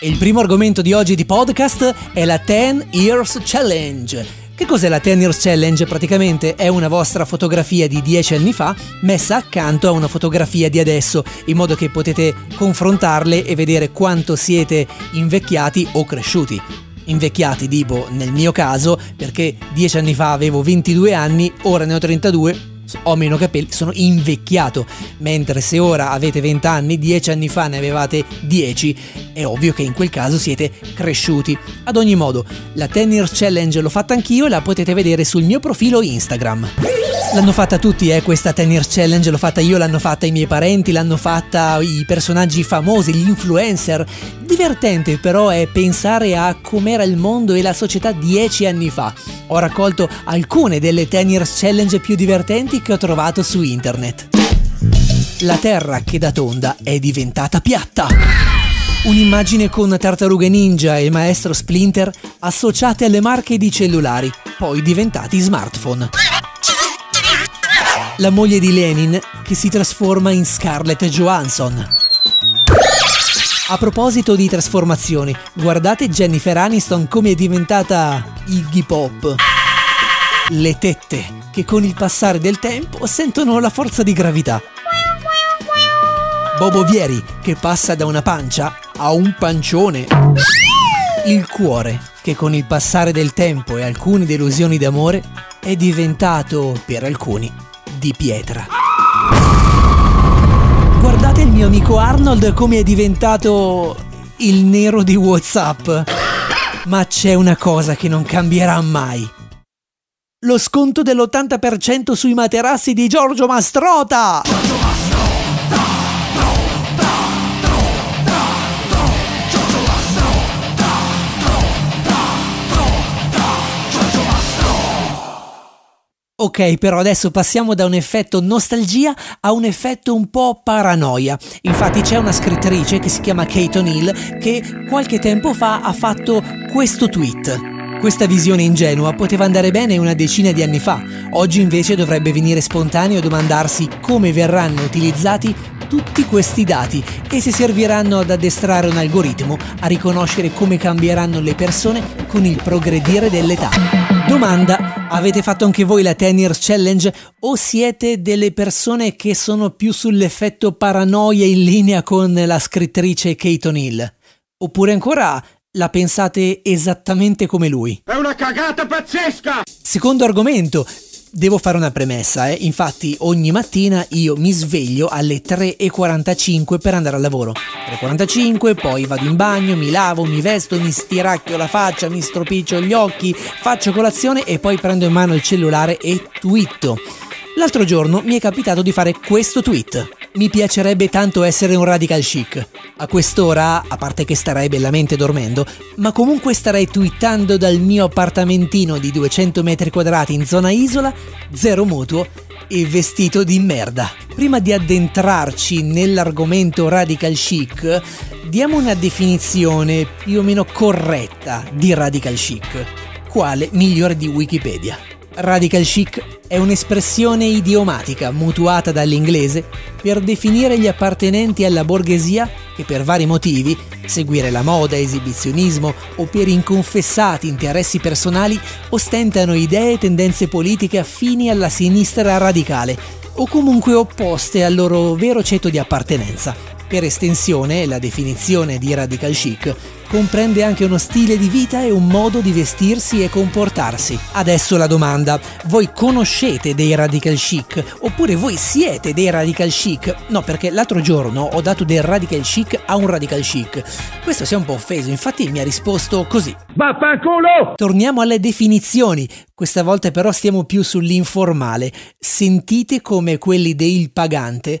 Il primo argomento di oggi di podcast è la 10 Years Challenge. Che cos'è la 10 Years Challenge? Praticamente è una vostra fotografia di 10 anni fa messa accanto a una fotografia di adesso, in modo che potete confrontarle e vedere quanto siete invecchiati o cresciuti invecchiati, tipo nel mio caso, perché 10 anni fa avevo 22 anni, ora ne ho 32, ho meno capelli, sono invecchiato, mentre se ora avete 20 anni, 10 anni fa ne avevate 10, è ovvio che in quel caso siete cresciuti. Ad ogni modo, la 10 Years Challenge l'ho fatta anch'io e la potete vedere sul mio profilo Instagram. L'hanno fatta tutti, eh, questa 10 Years Challenge, l'ho fatta io, l'hanno fatta i miei parenti, l'hanno fatta i personaggi famosi, gli influencer. Divertente però è pensare a com'era il mondo e la società 10 anni fa. Ho raccolto alcune delle 10 Years Challenge più divertenti che ho trovato su internet. La Terra che da tonda è diventata piatta. Un'immagine con Tartarughe Ninja e maestro Splinter associate alle marche di cellulari, poi diventati smartphone la moglie di Lenin che si trasforma in Scarlett Johansson. A proposito di trasformazioni, guardate Jennifer Aniston come è diventata Iggy Pop. Le tette, che con il passare del tempo sentono la forza di gravità. Bobo Vieri, che passa da una pancia a un pancione. Il cuore, che con il passare del tempo e alcune delusioni d'amore è diventato, per alcuni, di pietra. Guardate il mio amico Arnold come è diventato il nero di Whatsapp. Ma c'è una cosa che non cambierà mai. Lo sconto dell'80% sui materassi di Giorgio Mastrota! Giorgio Mastrota! Ok, però adesso passiamo da un effetto nostalgia a un effetto un po' paranoia. Infatti c'è una scrittrice che si chiama Kate O'Neill che qualche tempo fa ha fatto questo tweet. Questa visione ingenua poteva andare bene una decina di anni fa, oggi invece dovrebbe venire spontaneo domandarsi come verranno utilizzati tutti questi dati e se serviranno ad addestrare un algoritmo a riconoscere come cambieranno le persone con il progredire dell'età. Domanda Avete fatto anche voi la 10 Years Challenge o siete delle persone che sono più sull'effetto paranoia in linea con la scrittrice Kate O'Neill? Oppure ancora la pensate esattamente come lui? È una cagata pazzesca! Secondo argomento, Devo fare una premessa, eh? infatti ogni mattina io mi sveglio alle 3.45 per andare al lavoro. 3.45, poi vado in bagno, mi lavo, mi vesto, mi stiracchio la faccia, mi stropiccio gli occhi, faccio colazione e poi prendo in mano il cellulare e twitto. L'altro giorno mi è capitato di fare questo tweet. Mi piacerebbe tanto essere un radical chic. A quest'ora, a parte che starei bellamente dormendo, ma comunque starei twittando dal mio appartamentino di 200 metri quadrati in zona isola, zero mutuo e vestito di merda. Prima di addentrarci nell'argomento radical chic, diamo una definizione più o meno corretta di radical chic. Quale migliore di Wikipedia? Radical chic è un'espressione idiomatica mutuata dall'inglese per definire gli appartenenti alla borghesia che per vari motivi, seguire la moda, esibizionismo o per inconfessati interessi personali, ostentano idee e tendenze politiche affini alla sinistra radicale o comunque opposte al loro vero ceto di appartenenza. Per estensione, la definizione di radical chic comprende anche uno stile di vita e un modo di vestirsi e comportarsi. Adesso la domanda, voi conoscete dei radical chic oppure voi siete dei radical chic? No, perché l'altro giorno ho dato del radical chic a un radical chic. Questo si è un po' offeso, infatti mi ha risposto così. Vaffanculo! Torniamo alle definizioni. Questa volta però stiamo più sull'informale. Sentite come quelli del Pagante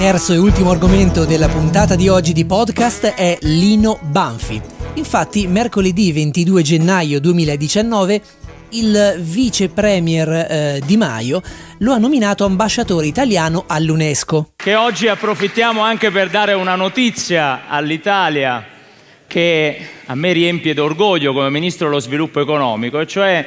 Terzo e ultimo argomento della puntata di oggi di podcast è Lino Banfi. Infatti, mercoledì 22 gennaio 2019 il vice premier eh, Di Maio lo ha nominato ambasciatore italiano all'UNESCO. Che oggi approfittiamo anche per dare una notizia all'Italia che a me riempie d'orgoglio come ministro dello sviluppo economico, e cioè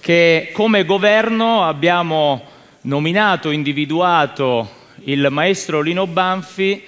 che come governo abbiamo nominato, individuato il maestro Lino Banfi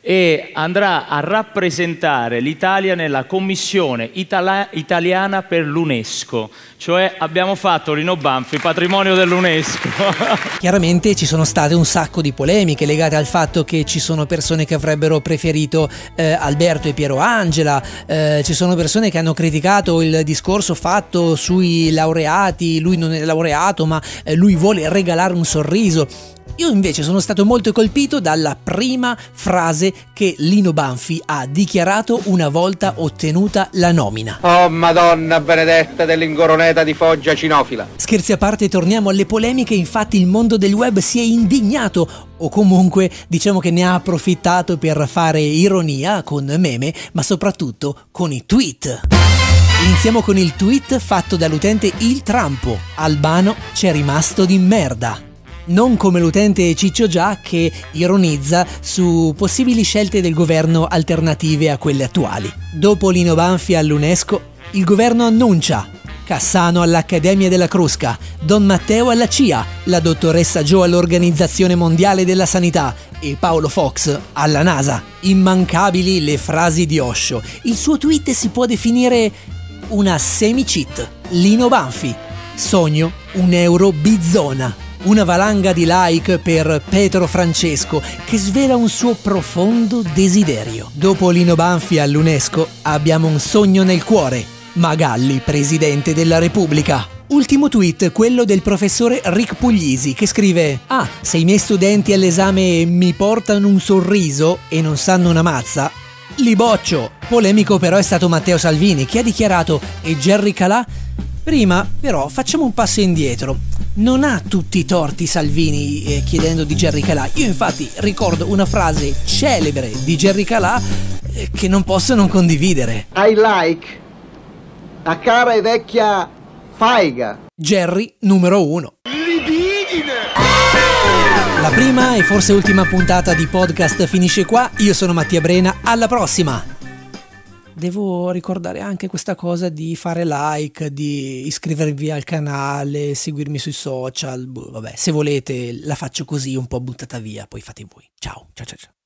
e andrà a rappresentare l'Italia nella Commissione Itala- Italiana per l'UNESCO, cioè abbiamo fatto Lino Banfi patrimonio dell'UNESCO. Chiaramente ci sono state un sacco di polemiche legate al fatto che ci sono persone che avrebbero preferito eh, Alberto e Piero Angela, eh, ci sono persone che hanno criticato il discorso fatto sui laureati, lui non è laureato ma eh, lui vuole regalare un sorriso. Io invece sono stato molto colpito dalla prima frase che Lino Banfi ha dichiarato una volta ottenuta la nomina. Oh Madonna benedetta dell'ingoroneta di Foggia cinofila. Scherzi a parte, torniamo alle polemiche, infatti il mondo del web si è indignato o comunque diciamo che ne ha approfittato per fare ironia con meme, ma soprattutto con i tweet. Iniziamo con il tweet fatto dall'utente Il Trampo. Albano c'è rimasto di merda non come l'utente Ciccio Già che ironizza su possibili scelte del governo alternative a quelle attuali. Dopo Lino Banfi all'UNESCO, il governo annuncia Cassano all'Accademia della Crusca, Don Matteo alla CIA, la dottoressa Joe all'Organizzazione Mondiale della Sanità e Paolo Fox alla NASA. Immancabili le frasi di Osho. Il suo tweet si può definire una semi-cheat. Lino Banfi. Sogno un euro bizzona una valanga di like per Petro Francesco che svela un suo profondo desiderio. Dopo Lino Banfi all'UNESCO abbiamo un sogno nel cuore. Magalli, presidente della Repubblica. Ultimo tweet, quello del professore Rick Puglisi, che scrive: Ah, se i miei studenti all'esame mi portano un sorriso e non sanno una mazza, li boccio. Polemico però è stato Matteo Salvini, che ha dichiarato: E Jerry Calà? Prima, però, facciamo un passo indietro. Non ha tutti i torti Salvini eh, chiedendo di Jerry Calà. Io infatti ricordo una frase celebre di Jerry Calà eh, che non posso non condividere. I like a cara e vecchia faiga. Jerry numero uno. La prima e forse ultima puntata di podcast finisce qua. Io sono Mattia Brena. Alla prossima! Devo ricordare anche questa cosa di fare like, di iscrivervi al canale, seguirmi sui social. Boh, vabbè, se volete la faccio così un po' buttata via, poi fate voi. Ciao, ciao ciao ciao.